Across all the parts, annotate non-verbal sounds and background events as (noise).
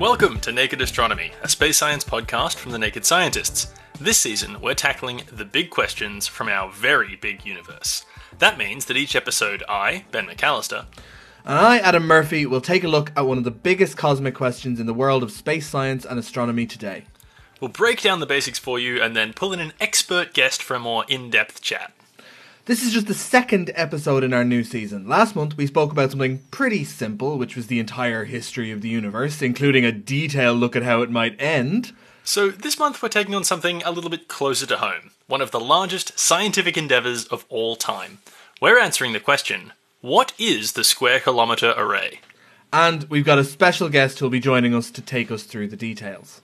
Welcome to Naked Astronomy, a space science podcast from the Naked Scientists. This season, we're tackling the big questions from our very big universe. That means that each episode, I, Ben McAllister, and I, Adam Murphy, will take a look at one of the biggest cosmic questions in the world of space science and astronomy today. We'll break down the basics for you and then pull in an expert guest for a more in depth chat. This is just the second episode in our new season. Last month, we spoke about something pretty simple, which was the entire history of the universe, including a detailed look at how it might end. So, this month we're taking on something a little bit closer to home, one of the largest scientific endeavours of all time. We're answering the question what is the Square Kilometre Array? And we've got a special guest who'll be joining us to take us through the details.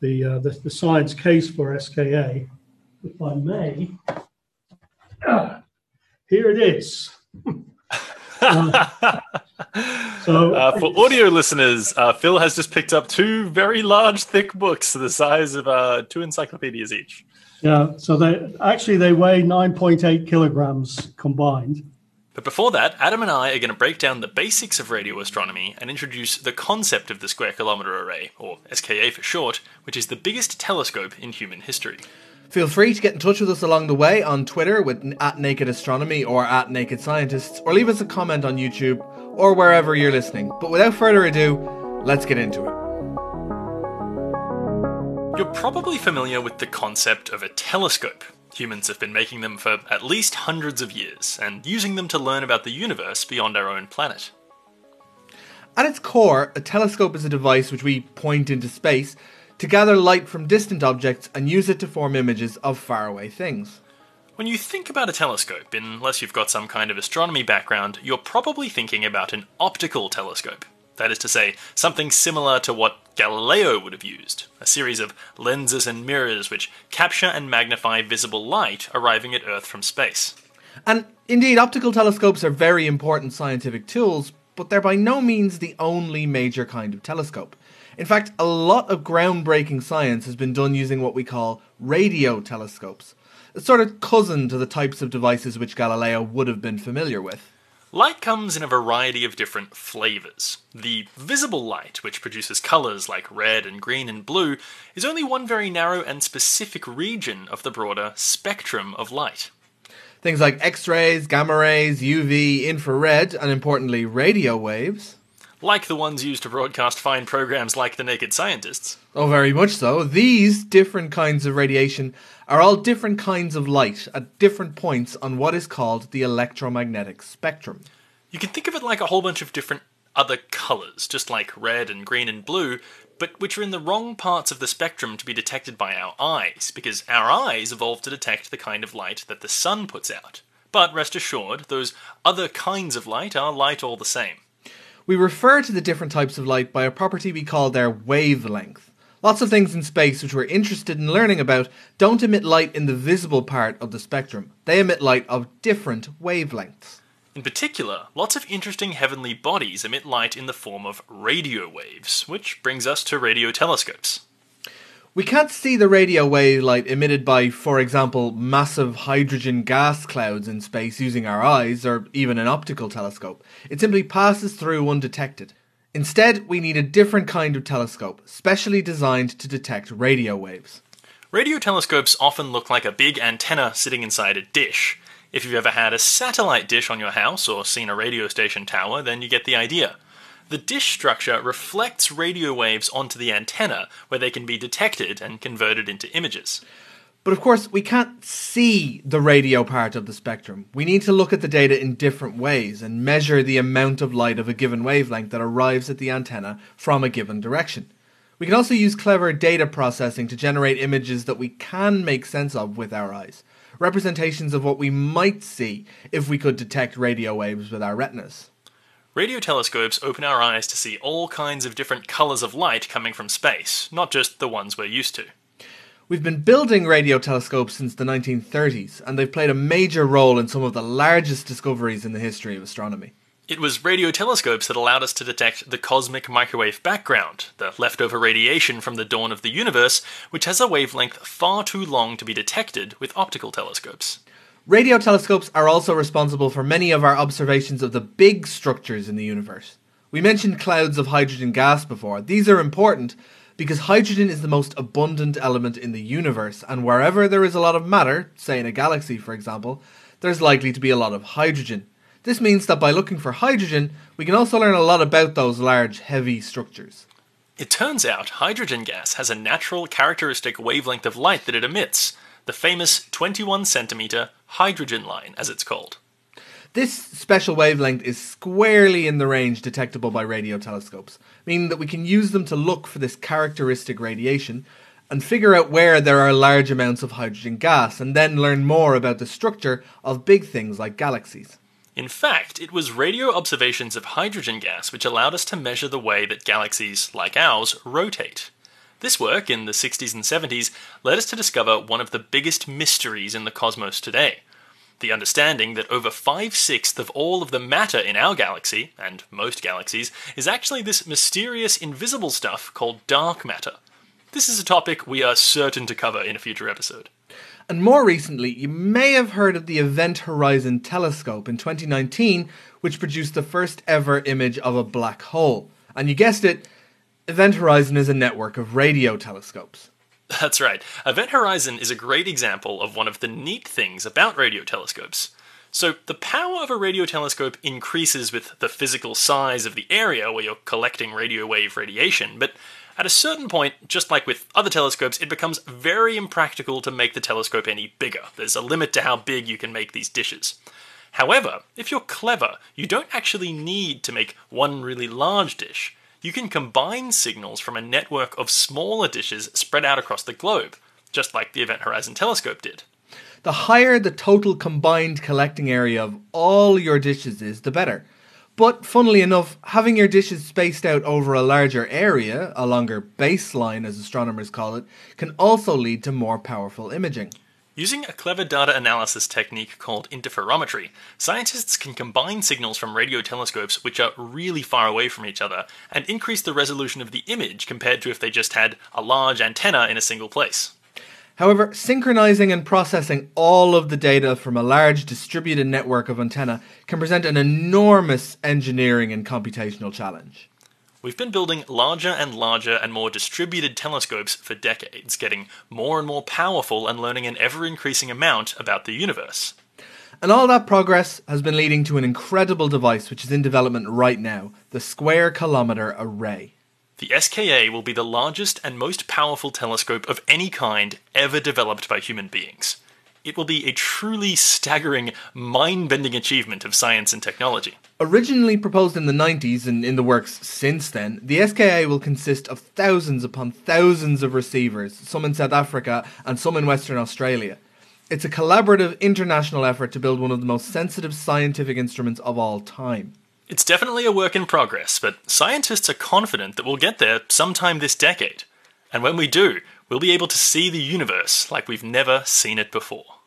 The, uh, the, the, science case for SKA, if I may. Here it is. uh, (laughs) so, uh, for audio listeners, uh, Phil has just picked up two very large, thick books, the size of uh, two encyclopedias each. Yeah, so they actually they weigh 9.8 kilograms combined. But before that, Adam and I are going to break down the basics of radio astronomy and introduce the concept of the Square Kilometre Array, or SKA for short, which is the biggest telescope in human history. Feel free to get in touch with us along the way on Twitter with at Naked Astronomy or at Naked Scientists, or leave us a comment on YouTube or wherever you're listening. But without further ado, let's get into it. You're probably familiar with the concept of a telescope, Humans have been making them for at least hundreds of years, and using them to learn about the universe beyond our own planet. At its core, a telescope is a device which we point into space to gather light from distant objects and use it to form images of faraway things. When you think about a telescope, unless you've got some kind of astronomy background, you're probably thinking about an optical telescope. That is to say, something similar to what Galileo would have used a series of lenses and mirrors which capture and magnify visible light arriving at Earth from space. And indeed, optical telescopes are very important scientific tools, but they're by no means the only major kind of telescope. In fact, a lot of groundbreaking science has been done using what we call radio telescopes, a sort of cousin to the types of devices which Galileo would have been familiar with. Light comes in a variety of different flavours. The visible light, which produces colours like red and green and blue, is only one very narrow and specific region of the broader spectrum of light. Things like X rays, gamma rays, UV, infrared, and importantly, radio waves. Like the ones used to broadcast fine programs like The Naked Scientists. Oh, very much so. These different kinds of radiation are all different kinds of light at different points on what is called the electromagnetic spectrum. You can think of it like a whole bunch of different other colours, just like red and green and blue, but which are in the wrong parts of the spectrum to be detected by our eyes, because our eyes evolved to detect the kind of light that the sun puts out. But rest assured, those other kinds of light are light all the same. We refer to the different types of light by a property we call their wavelength. Lots of things in space which we're interested in learning about don't emit light in the visible part of the spectrum. They emit light of different wavelengths. In particular, lots of interesting heavenly bodies emit light in the form of radio waves, which brings us to radio telescopes. We can't see the radio wave light emitted by, for example, massive hydrogen gas clouds in space using our eyes or even an optical telescope. It simply passes through undetected. Instead, we need a different kind of telescope, specially designed to detect radio waves. Radio telescopes often look like a big antenna sitting inside a dish. If you've ever had a satellite dish on your house or seen a radio station tower, then you get the idea. The dish structure reflects radio waves onto the antenna, where they can be detected and converted into images. But of course, we can't see the radio part of the spectrum. We need to look at the data in different ways and measure the amount of light of a given wavelength that arrives at the antenna from a given direction. We can also use clever data processing to generate images that we can make sense of with our eyes, representations of what we might see if we could detect radio waves with our retinas. Radio telescopes open our eyes to see all kinds of different colours of light coming from space, not just the ones we're used to. We've been building radio telescopes since the 1930s, and they've played a major role in some of the largest discoveries in the history of astronomy. It was radio telescopes that allowed us to detect the cosmic microwave background, the leftover radiation from the dawn of the universe, which has a wavelength far too long to be detected with optical telescopes. Radio telescopes are also responsible for many of our observations of the big structures in the universe. We mentioned clouds of hydrogen gas before. These are important because hydrogen is the most abundant element in the universe, and wherever there is a lot of matter, say in a galaxy for example, there's likely to be a lot of hydrogen. This means that by looking for hydrogen, we can also learn a lot about those large, heavy structures. It turns out hydrogen gas has a natural characteristic wavelength of light that it emits, the famous 21 centimeter hydrogen line, as it's called. This special wavelength is squarely in the range detectable by radio telescopes, meaning that we can use them to look for this characteristic radiation and figure out where there are large amounts of hydrogen gas, and then learn more about the structure of big things like galaxies. In fact, it was radio observations of hydrogen gas which allowed us to measure the way that galaxies, like ours, rotate. This work, in the 60s and 70s, led us to discover one of the biggest mysteries in the cosmos today the understanding that over five sixths of all of the matter in our galaxy, and most galaxies, is actually this mysterious invisible stuff called dark matter. This is a topic we are certain to cover in a future episode. And more recently, you may have heard of the Event Horizon Telescope in 2019, which produced the first ever image of a black hole. And you guessed it, Event Horizon is a network of radio telescopes. That's right. Event Horizon is a great example of one of the neat things about radio telescopes. So, the power of a radio telescope increases with the physical size of the area where you're collecting radio wave radiation, but at a certain point, just like with other telescopes, it becomes very impractical to make the telescope any bigger. There's a limit to how big you can make these dishes. However, if you're clever, you don't actually need to make one really large dish you can combine signals from a network of smaller dishes spread out across the globe, just like the Event Horizon Telescope did. The higher the total combined collecting area of all your dishes is, the better. But funnily enough, having your dishes spaced out over a larger area, a longer baseline as astronomers call it, can also lead to more powerful imaging. Using a clever data analysis technique called interferometry, scientists can combine signals from radio telescopes which are really far away from each other and increase the resolution of the image compared to if they just had a large antenna in a single place. However, synchronizing and processing all of the data from a large distributed network of antenna can present an enormous engineering and computational challenge. We've been building larger and larger and more distributed telescopes for decades, getting more and more powerful and learning an ever increasing amount about the universe. And all that progress has been leading to an incredible device which is in development right now the Square Kilometre Array. The SKA will be the largest and most powerful telescope of any kind ever developed by human beings. It will be a truly staggering, mind bending achievement of science and technology. Originally proposed in the 90s and in the works since then, the SKA will consist of thousands upon thousands of receivers, some in South Africa and some in Western Australia. It's a collaborative international effort to build one of the most sensitive scientific instruments of all time. It's definitely a work in progress, but scientists are confident that we'll get there sometime this decade. And when we do, we'll be able to see the universe like we've never seen it before.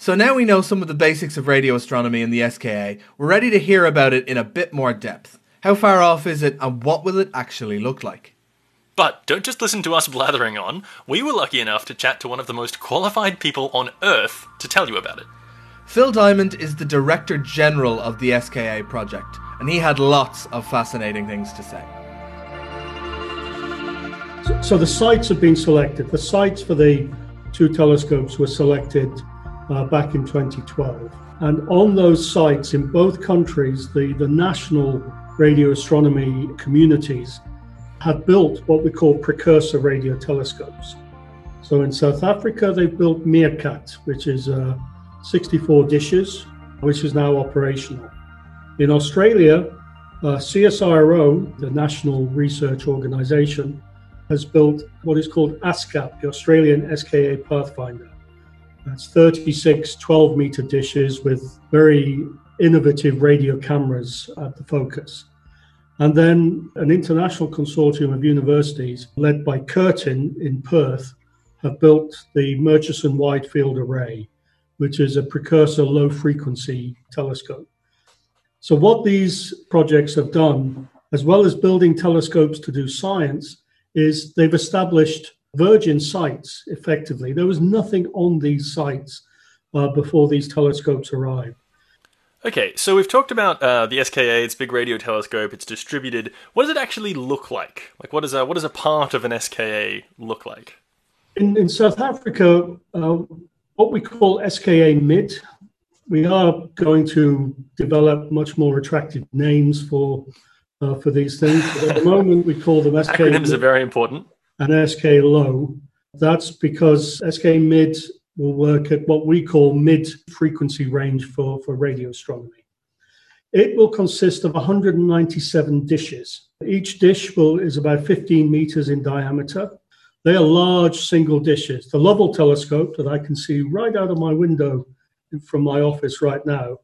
So now we know some of the basics of radio astronomy in the SKA, we're ready to hear about it in a bit more depth. How far off is it and what will it actually look like? But don't just listen to us blathering on. We were lucky enough to chat to one of the most qualified people on Earth to tell you about it. Phil Diamond is the Director General of the SKA project, and he had lots of fascinating things to say. So, so the sites have been selected. The sites for the two telescopes were selected uh, back in 2012. And on those sites in both countries, the, the national radio astronomy communities have built what we call precursor radio telescopes. So in South Africa, they've built MeerKAT, which is uh, 64 dishes, which is now operational. In Australia, uh, CSIRO, the National Research Organisation, has built what is called ASKAP, the Australian SKA Pathfinder. That's 36 12 meter dishes with very innovative radio cameras at the focus. And then an international consortium of universities, led by Curtin in Perth, have built the Murchison Wide Field Array, which is a precursor low frequency telescope. So, what these projects have done, as well as building telescopes to do science, is they've established virgin sites, effectively. There was nothing on these sites uh, before these telescopes arrived. Okay, so we've talked about uh, the SKA, it's big radio telescope, it's distributed. What does it actually look like? Like, what, is a, what does a part of an SKA look like? In, in South Africa, uh, what we call SKA mid, we are going to develop much more attractive names for uh, for these things. But at the (laughs) moment, we call them SK. Acronyms are very important. And SK low. That's because SK mid will work at what we call mid frequency range for, for radio astronomy. It will consist of 197 dishes. Each dish will, is about 15 meters in diameter. They are large single dishes. The Lovell telescope that I can see right out of my window from my office right now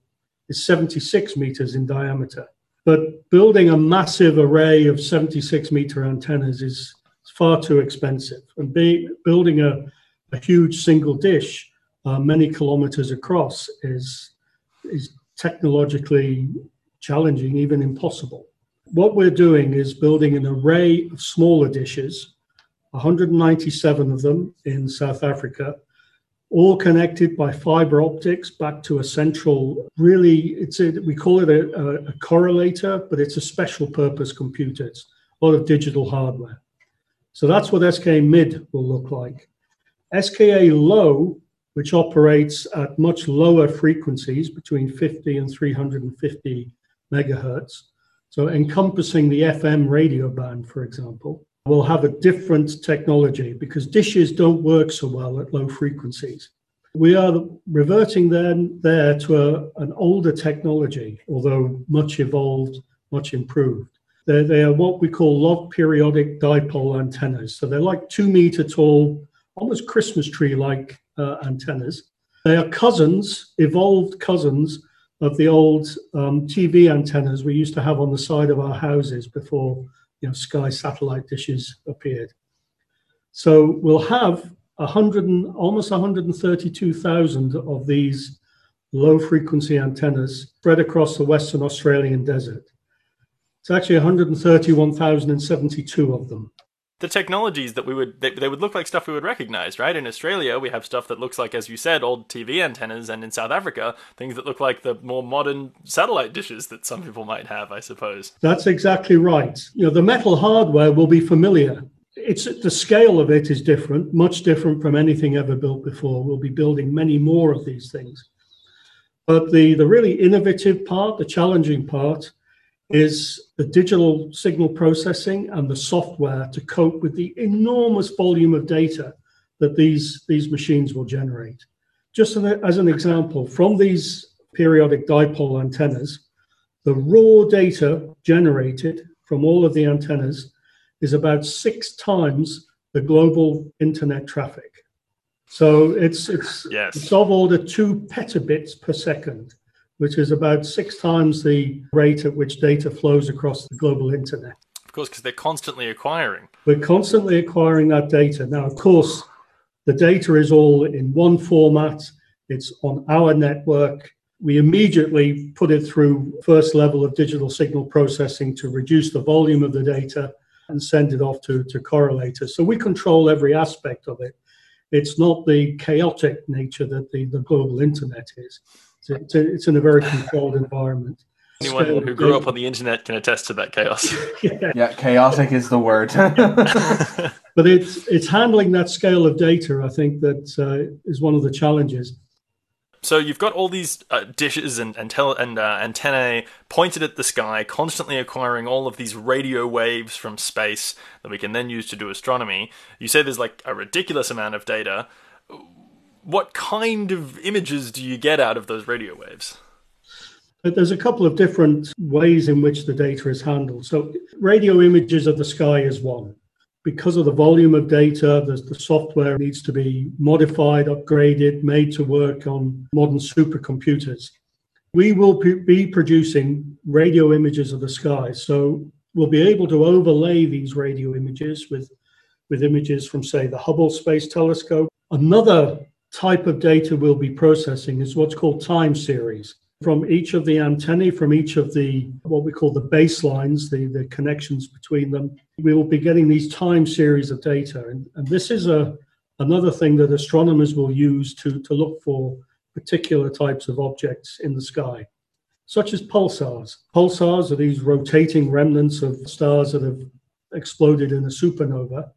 is 76 meters in diameter. But building a massive array of 76 meter antennas is far too expensive. And be, building a, a huge single dish uh, many kilometers across is, is technologically challenging, even impossible. What we're doing is building an array of smaller dishes, 197 of them in South Africa, all connected by fiber optics back to a central really it's a, we call it a, a, correlator but it's a special purpose computer it's a lot of digital hardware so that's what SKA mid will look like SKA low which operates at much lower frequencies between 50 and 350 megahertz so encompassing the fm radio band for example will have a different technology because dishes don't work so well at low frequencies. We are reverting then there to a, an older technology, although much evolved, much improved. They're, they are what we call log periodic dipole antennas. So they're like two meter tall, almost Christmas tree like uh, antennas. They are cousins, evolved cousins of the old um, TV antennas we used to have on the side of our houses before you know, Sky satellite dishes appeared. So we'll have 100 and, almost 132,000 of these low frequency antennas spread across the Western Australian desert. It's actually 131,072 of them. The technologies that we would they, they, would look like stuff we would recognize right? In australia we have stuff that looks like as you said old tv antennas and in south africa things that look like the more modern satellite dishes that some people might have i suppose. That's exactly right. You know the metal hardware will be familiar. It's the scale of it is different much different from anything ever built before. We'll be building many more of these things. But the the really innovative part the challenging part is the digital signal processing and the software to cope with the enormous volume of data that these, these machines will generate. Just as an example, from these periodic dipole antennas, the raw data generated from all of the antennas is about six times the global internet traffic. So it's it's, yes. it's of order two petabits per second which is about six times the rate at which data flows across the global internet. Of course, because they're constantly acquiring. We're constantly acquiring that data. Now, of course, the data is all in one format, it's on our network. We immediately put it through first level of digital signal processing to reduce the volume of the data and send it off to, to correlators. So we control every aspect of it. It's not the chaotic nature that the, the global internet is. It's, a, it's in a very controlled environment. Anyone Scale who grew up on the internet can attest to that chaos. (laughs) yeah. yeah, chaotic is the word. (laughs) but it's it's handling that scale of data. I think that uh, is one of the challenges. So you've got all these uh, dishes and and, tele- and uh, antennae pointed at the sky, constantly acquiring all of these radio waves from space that we can then use to do astronomy. You say there's like a ridiculous amount of data what kind of images do you get out of those radio waves? There's a couple of different ways in which the data is handled. So, radio images of the sky is one. Because of the volume of data, the software needs to be modified, upgraded, made to work on modern supercomputers. We will be producing radio images of the sky. So, we'll be able to overlay these radio images with, with images from, say, the Hubble Space Telescope. Another type of data we'll be processing is what's called time series. From each of the antennae, from each of the what we call the baselines, the, the connections between them, we will be getting these time series of data. And, and this is a another thing that astronomers will use to, to look for particular types of objects in the sky. such as pulsars. Pulsars are these rotating remnants of stars that have exploded in a supernova.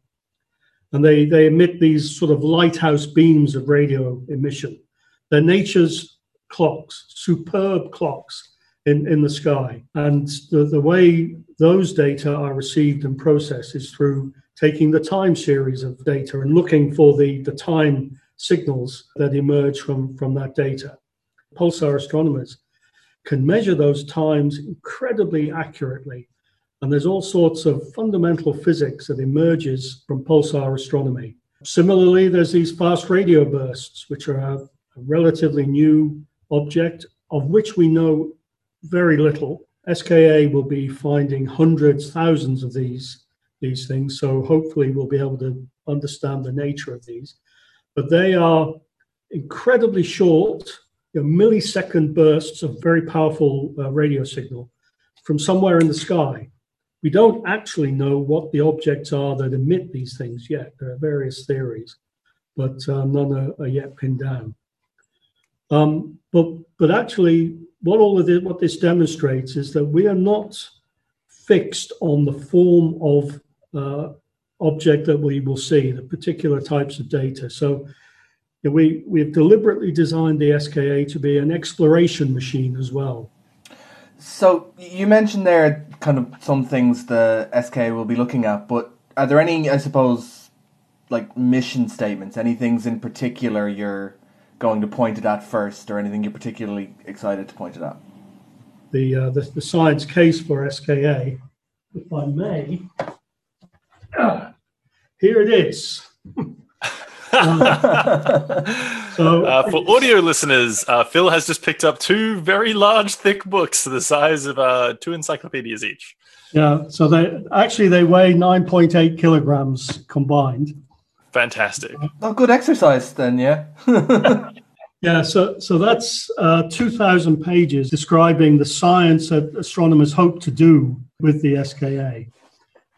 And they, they emit these sort of lighthouse beams of radio emission. They're nature's clocks, superb clocks in, in the sky. And the, the way those data are received and processed is through taking the time series of data and looking for the, the time signals that emerge from, from that data. Pulsar astronomers can measure those times incredibly accurately. And there's all sorts of fundamental physics that emerges from pulsar astronomy. Similarly, there's these fast radio bursts, which are a, relatively new object of which we know very little. SKA will be finding hundreds, thousands of these these things, so hopefully we'll be able to understand the nature of these. But they are incredibly short, you know, millisecond bursts of very powerful uh, radio signal from somewhere in the sky. We don't actually know what the objects are that emit these things yet. There are various theories, but uh, none are, are, yet pinned down. Um, but but actually, what all of this, what this demonstrates is that we are not fixed on the form of uh, object that we will see, the particular types of data. So we we've deliberately designed the SKA to be an exploration machine as well. So you mentioned there kind of some things the SKA will be looking at, but are there any, I suppose, like mission statements? Any things in particular you're going to point it at first, or anything you're particularly excited to point it at? The uh, the, the science case for SKA, if I may, uh, (clears throat) here it is. (laughs) (laughs) so, uh, for audio listeners, uh, Phil has just picked up two very large, thick books, the size of uh, two encyclopedias each. Yeah, so they actually they weigh nine point eight kilograms combined. Fantastic. Oh, good exercise then, yeah. (laughs) yeah, so so that's uh, two thousand pages describing the science that astronomers hope to do with the SKA.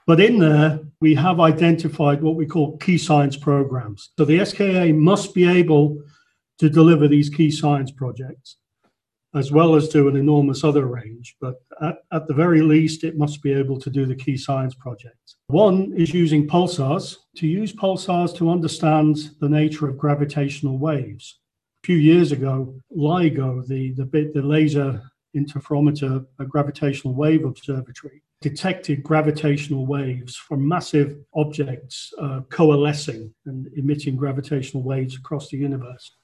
But in there, we have identified what we call key science programs. So the SKA must be able to deliver these key science projects, as well as do an enormous other range. But at, at the very least, it must be able to do the key science projects. One is using pulsars, to use pulsars to understand the nature of gravitational waves. A few years ago, LIGO, the, the, bit, the laser interferometer gravitational wave observatory, detected gravitational waves from massive objects uh, coalescing and emitting gravitational waves across the universe.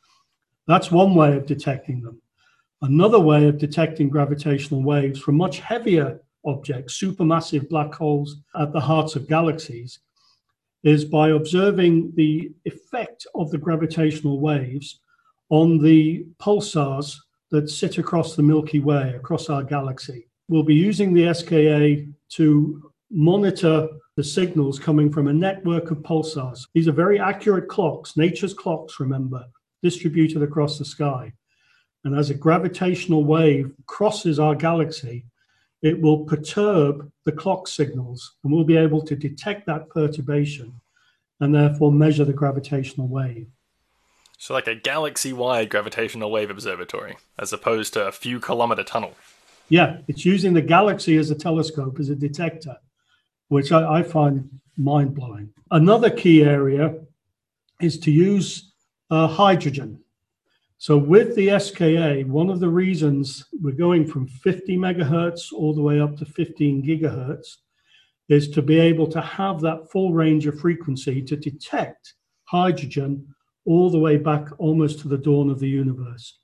That's one way of detecting them. Another way of detecting gravitational waves from much heavier objects, supermassive black holes at the hearts of galaxies, is by observing the effect of the gravitational waves on the pulsars that sit across the Milky Way, across our galaxy. We'll be using the SKA to monitor the signals coming from a network of pulsars. These are very accurate clocks, nature's clocks, remember, distributed across the sky. And as a gravitational wave crosses our galaxy, it will perturb the clock signals, and we'll be able to detect that perturbation and therefore measure the gravitational wave. So, like a galaxy wide gravitational wave observatory, as opposed to a few kilometer tunnel. Yeah, it's using the galaxy as a telescope, as a detector, which I, I find mind blowing. Another key area is to use uh, hydrogen. So, with the SKA, one of the reasons we're going from 50 megahertz all the way up to 15 gigahertz is to be able to have that full range of frequency to detect hydrogen all the way back almost to the dawn of the universe.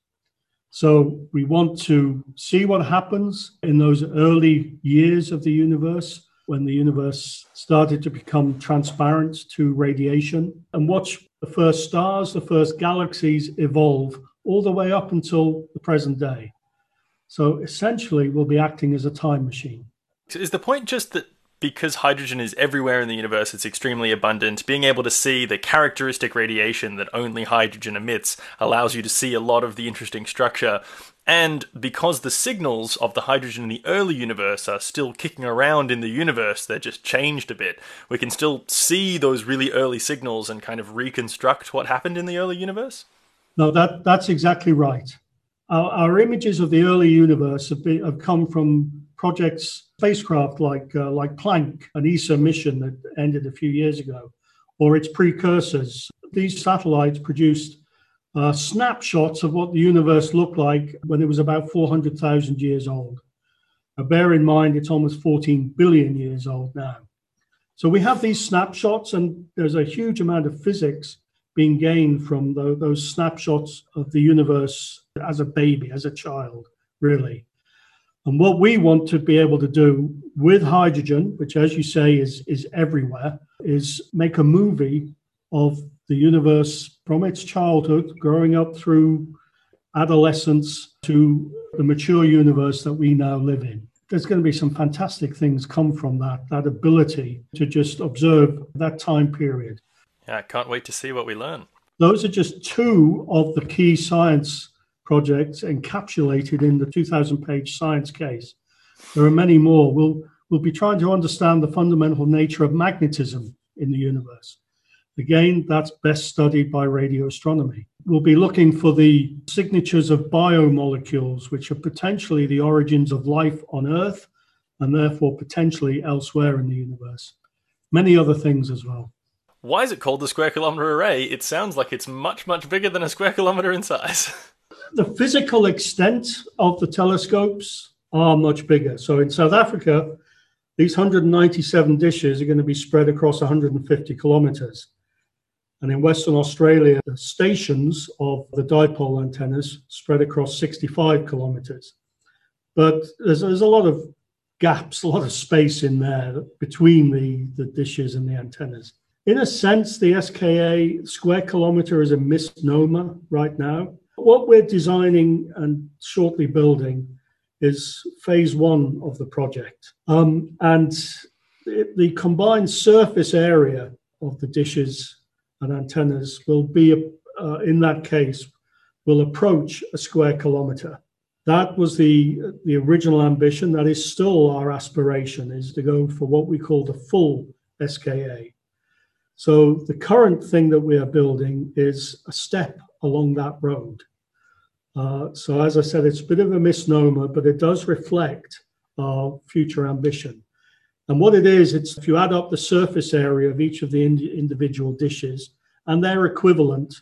So we want to see what happens in those early years of the universe when the universe started to become transparent to radiation and watch the first stars, the first galaxies evolve all the way up until the present day. So essentially, we'll be acting as a time machine. Is the point just that because hydrogen is everywhere in the universe, it's extremely abundant. Being able to see the characteristic radiation that only hydrogen emits allows you to see a lot of the interesting structure. And because the signals of the hydrogen in the early universe are still kicking around in the universe, they're just changed a bit. We can still see those really early signals and kind of reconstruct what happened in the early universe? No, that, that's exactly right. Our, our images of the early universe have, been, have come from projects, spacecraft like uh, like Planck, an ESA mission that ended a few years ago, or its precursors. These satellites produced uh, snapshots of what the universe looked like when it was about 400,000 years old. Now, bear in mind, it's almost 14 billion years old now. So we have these snapshots, and there's a huge amount of physics being gained from the, those snapshots of the universe as a baby, as a child, really. And what we want to be able to do with hydrogen, which, as you say, is, is everywhere, is make a movie of the universe from its childhood, growing up through adolescence to the mature universe that we now live in. There's going to be some fantastic things come from that, that ability to just observe that time period. Yeah, I can't wait to see what we learn. Those are just two of the key science projects encapsulated in the 2000 page science case. There are many more. We'll, we'll be trying to understand the fundamental nature of magnetism in the universe. Again, that's best studied by radio astronomy. We'll be looking for the signatures of biomolecules, which are potentially the origins of life on Earth and therefore potentially elsewhere in the universe. Many other things as well. Why is it called the Square Kilometre Array? It sounds like it's much, much bigger than a square kilometre in size. (laughs) the physical extent of the telescopes are much bigger. So in South Africa, these 197 dishes are going to be spread across 150 kilometers. And in Western Australia, the stations of the dipole antennas spread across 65 kilometers. But there's, there's a lot of gaps, a lot of space in there between the, the dishes and the antennas. In a sense, the SKA square kilometer is a misnomer right now. What we're designing and shortly building is phase one of the project. Um, and the, combined surface area of the dishes and antennas will be, uh, in that case, will approach a square kilometer. That was the, the original ambition. That is still our aspiration, is to go for what we call the full SKA. So the current thing that we are building is a step along that road. Uh, so as I said, it's a bit of a misnomer, but it does reflect our future ambition. And what it is, it's if you add up the surface area of each of the ind- individual dishes and their equivalent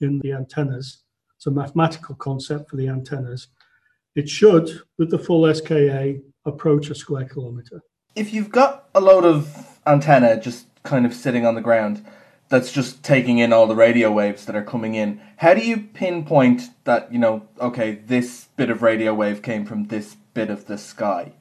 in the antennas, it's a mathematical concept for the antennas, it should, with the full SKA, approach a square kilometer. If you've got a load of antenna just kind of sitting on the ground, that's just taking in all the radio waves that are coming in. How do you pinpoint that, you know, okay, this bit of radio wave came from this bit of the sky?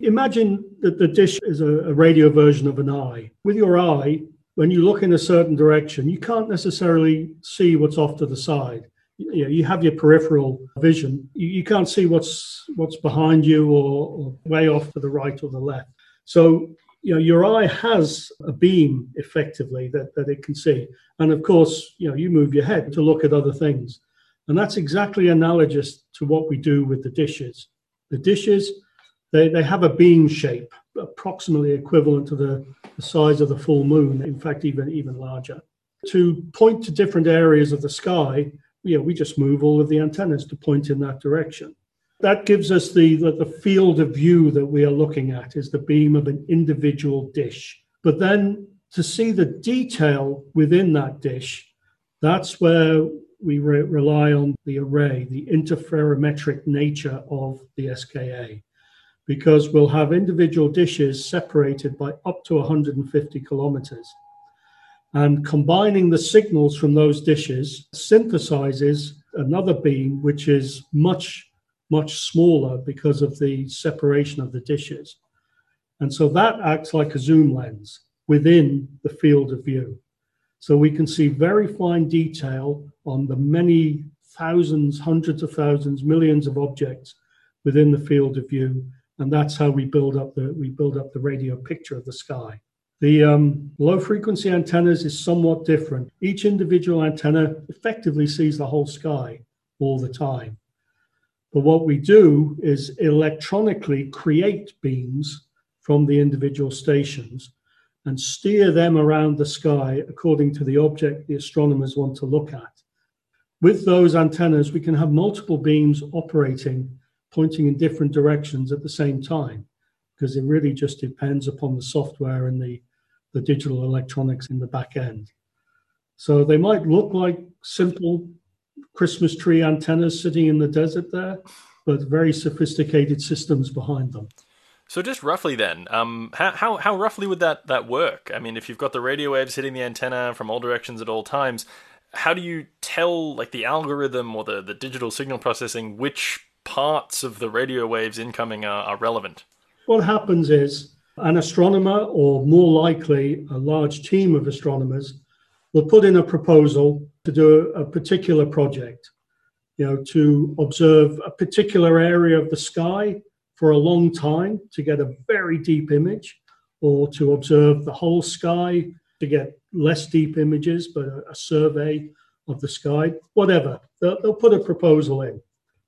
Imagine that the dish is a, a radio version of an eye. With your eye, when you look in a certain direction, you can't necessarily see what's off to the side. You, know, you have your peripheral vision. You, you, can't see what's what's behind you or, or way off to the right or the left. So you know your eye has a beam effectively that, that it can see. And of course you know you move your head to look at other things. And that's exactly analogous to what we do with the dishes. The dishes they, they have a beam shape approximately equivalent to the, the size of the full moon in fact even even larger. To point to different areas of the sky you know we just move all of the antennas to point in that direction that gives us the, the, the field of view that we are looking at is the beam of an individual dish. But then to see the detail within that dish, that's where we re- rely on the array, the interferometric nature of the SKA, because we'll have individual dishes separated by up to 150 kilometers. And combining the signals from those dishes synthesizes another beam, which is much much smaller because of the separation of the dishes. And so that acts like a zoom lens within the field of view. So we can see very fine detail on the many thousands, hundreds of thousands, millions of objects within the field of view. And that's how we build up the we build up the radio picture of the sky. The um, low frequency antennas is somewhat different. Each individual antenna effectively sees the whole sky all the time. But what we do is electronically create beams from the individual stations and steer them around the sky according to the object the astronomers want to look at. with those antennas, we can have multiple beams operating, pointing in different directions at the same time, because it really just depends upon the software and the, the digital electronics in the back end. So they might look like simple Christmas tree antennas sitting in the desert there, but very sophisticated systems behind them. So just roughly then, um, how, how, how roughly would that, that work? I mean, if you've got the radio waves hitting the antenna from all directions at all times, how do you tell like the algorithm or the, the digital signal processing which parts of the radio waves incoming are, are relevant? What happens is an astronomer, or more likely a large team of astronomers, will put in a proposal to do a, particular project, you know, to observe a particular area of the sky for a long time to get a very deep image, or to observe the whole sky to get less deep images, but a, a survey of the sky, whatever. They'll, they'll put a proposal in.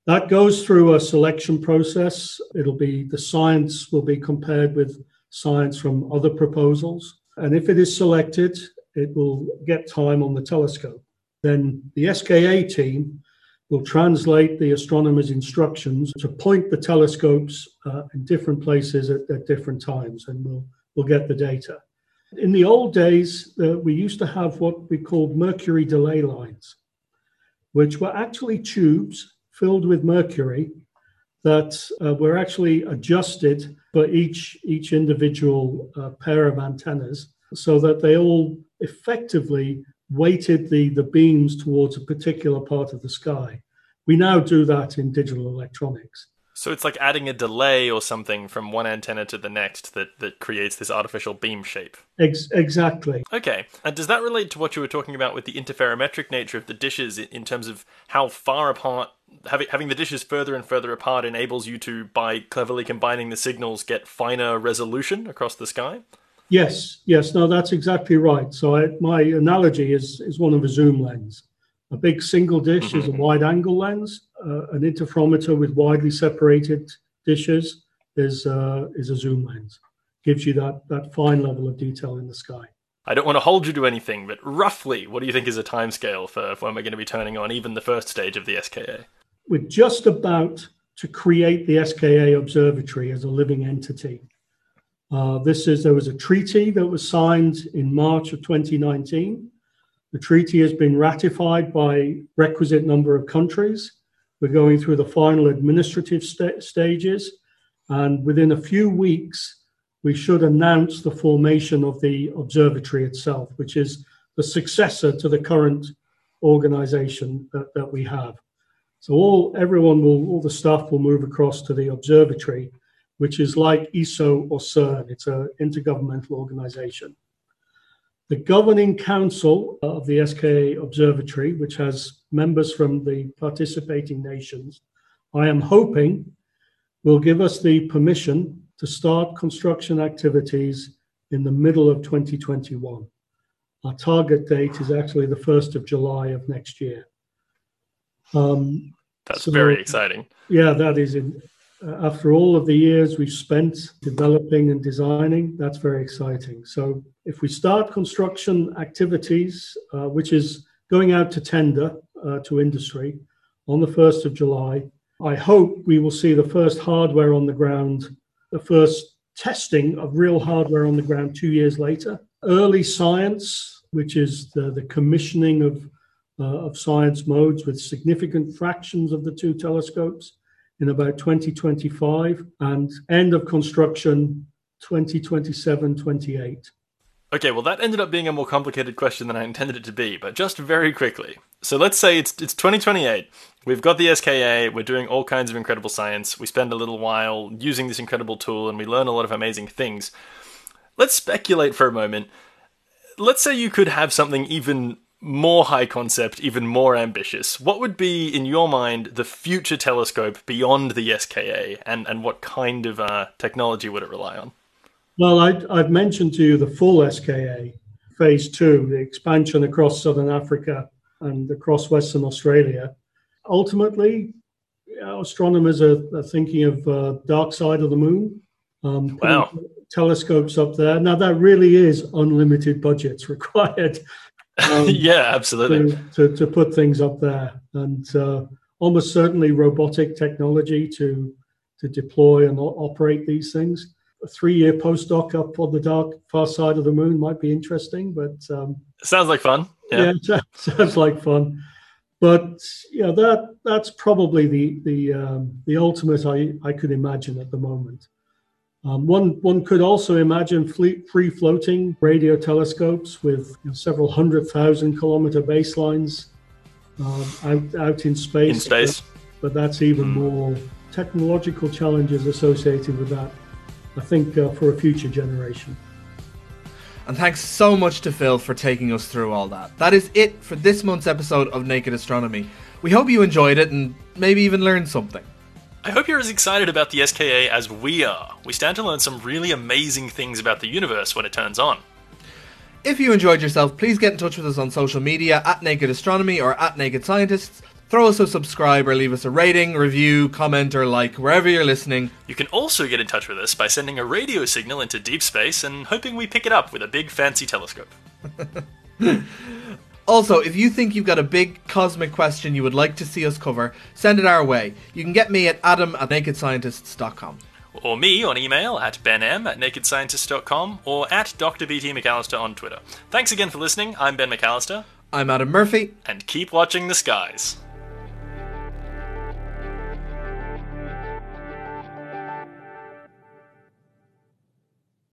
That goes through a selection process. It'll be the science will be compared with science from other proposals. And if it is selected, it will get time on the telescope. Then the SKA team will translate the astronomer's instructions to point the telescopes uh, in different places at, at, different times, and we'll, we'll get the data. In the old days, uh, we used to have what we called mercury delay lines, which were actually tubes filled with mercury that uh, were actually adjusted for each, each individual uh, pair of antennas so that they all effectively weighted the, the beams towards a particular part of the sky. We now do that in digital electronics. So it's like adding a delay or something from one antenna to the next that, that creates this artificial beam shape. Ex- exactly. Okay. And does that relate to what you were talking about with the interferometric nature of the dishes in terms of how far apart having having the dishes further and further apart enables you to by cleverly combining the signals get finer resolution across the sky? Yes, yes, no, that's exactly right. So I, my analogy is is one of a zoom lens. A big single dish is a mm-hmm. wide angle lens. Uh, an interferometer with widely separated dishes is uh, is a zoom lens. Gives you that that fine level of detail in the sky. I don't want to hold you to anything, but roughly, what do you think is a timescale for, for when we're going to be turning on even the first stage of the SKA? We're just about to create the SKA Observatory as a living entity. Uh, this is there was a treaty that was signed in March of 2019 the treaty has been ratified by requisite number of countries. We're going through the final administrative st- stages, and within a few weeks, we should announce the formation of the observatory itself, which is the successor to the current organization that, that we have. So all everyone will, all the staff will move across to the observatory, which is like ESO or CERN. It's an intergovernmental organization. The governing council of the SKA Observatory, which has members from the participating nations, I am hoping will give us the permission to start construction activities in the middle of 2021. Our target date is actually the 1st of July of next year. Um, That's so, very exciting. Yeah, that is in, uh, after all of the years we've spent developing and designing, that's very exciting. So, if we start construction activities, uh, which is going out to tender uh, to industry on the 1st of July, I hope we will see the first hardware on the ground, the first testing of real hardware on the ground two years later. Early science, which is the, the commissioning of, uh, of science modes with significant fractions of the two telescopes in about 2025 and end of construction 2027 28. Okay, well, that ended up being a more complicated question than I intended it to be, but just very quickly. So let's say it's, it's 2028. We've got the SKA, we're doing all kinds of incredible science, we spend a little while using this incredible tool, and we learn a lot of amazing things. Let's speculate for a moment. Let's say you could have something even more high concept, even more ambitious. What would be, in your mind, the future telescope beyond the SKA, and, and what kind of uh, technology would it rely on? Well, I, have mentioned to you the full SKA, phase two, the expansion across southern Africa and across Western Australia. Ultimately, astronomers are, are thinking of uh, dark side of the moon. Um, wow. Telescopes up there. Now, that really is unlimited budgets (laughs) required um, (laughs) yeah, absolutely. to, to, to put things up there, and uh, almost certainly robotic technology to to deploy and operate these things. A three-year postdoc up on the dark far side of the moon might be interesting, but um, Sounds like fun. Yeah. yeah, (laughs) sounds like fun. But yeah, that that's probably the the um, the ultimate I, I could imagine at the moment. Um, one one could also imagine free floating radio telescopes with you know, several hundred thousand kilometer baselines um, out out in space. In space. But, but that's even more technological challenges associated with that. I think uh, for a future generation. And thanks so much to Phil for taking us through all that. That is it for this month's episode of Naked Astronomy. We hope you enjoyed it and maybe even learned something. I hope you're as excited about the SKA as we are. We stand to learn some really amazing things about the universe when it turns on. If you enjoyed yourself, please get in touch with us on social media at Naked Astronomy or at Naked Scientists. Throw us a subscribe or leave us a rating, review, comment, or like wherever you're listening. You can also get in touch with us by sending a radio signal into deep space and hoping we pick it up with a big fancy telescope. (laughs) Also, if you think you've got a big cosmic question you would like to see us cover, send it our way. You can get me at adam at nakedscientists.com. Or me on email at benm at nakedscientists.com or at drbtmcallister on Twitter. Thanks again for listening. I'm Ben McAllister. I'm Adam Murphy. And keep watching the skies.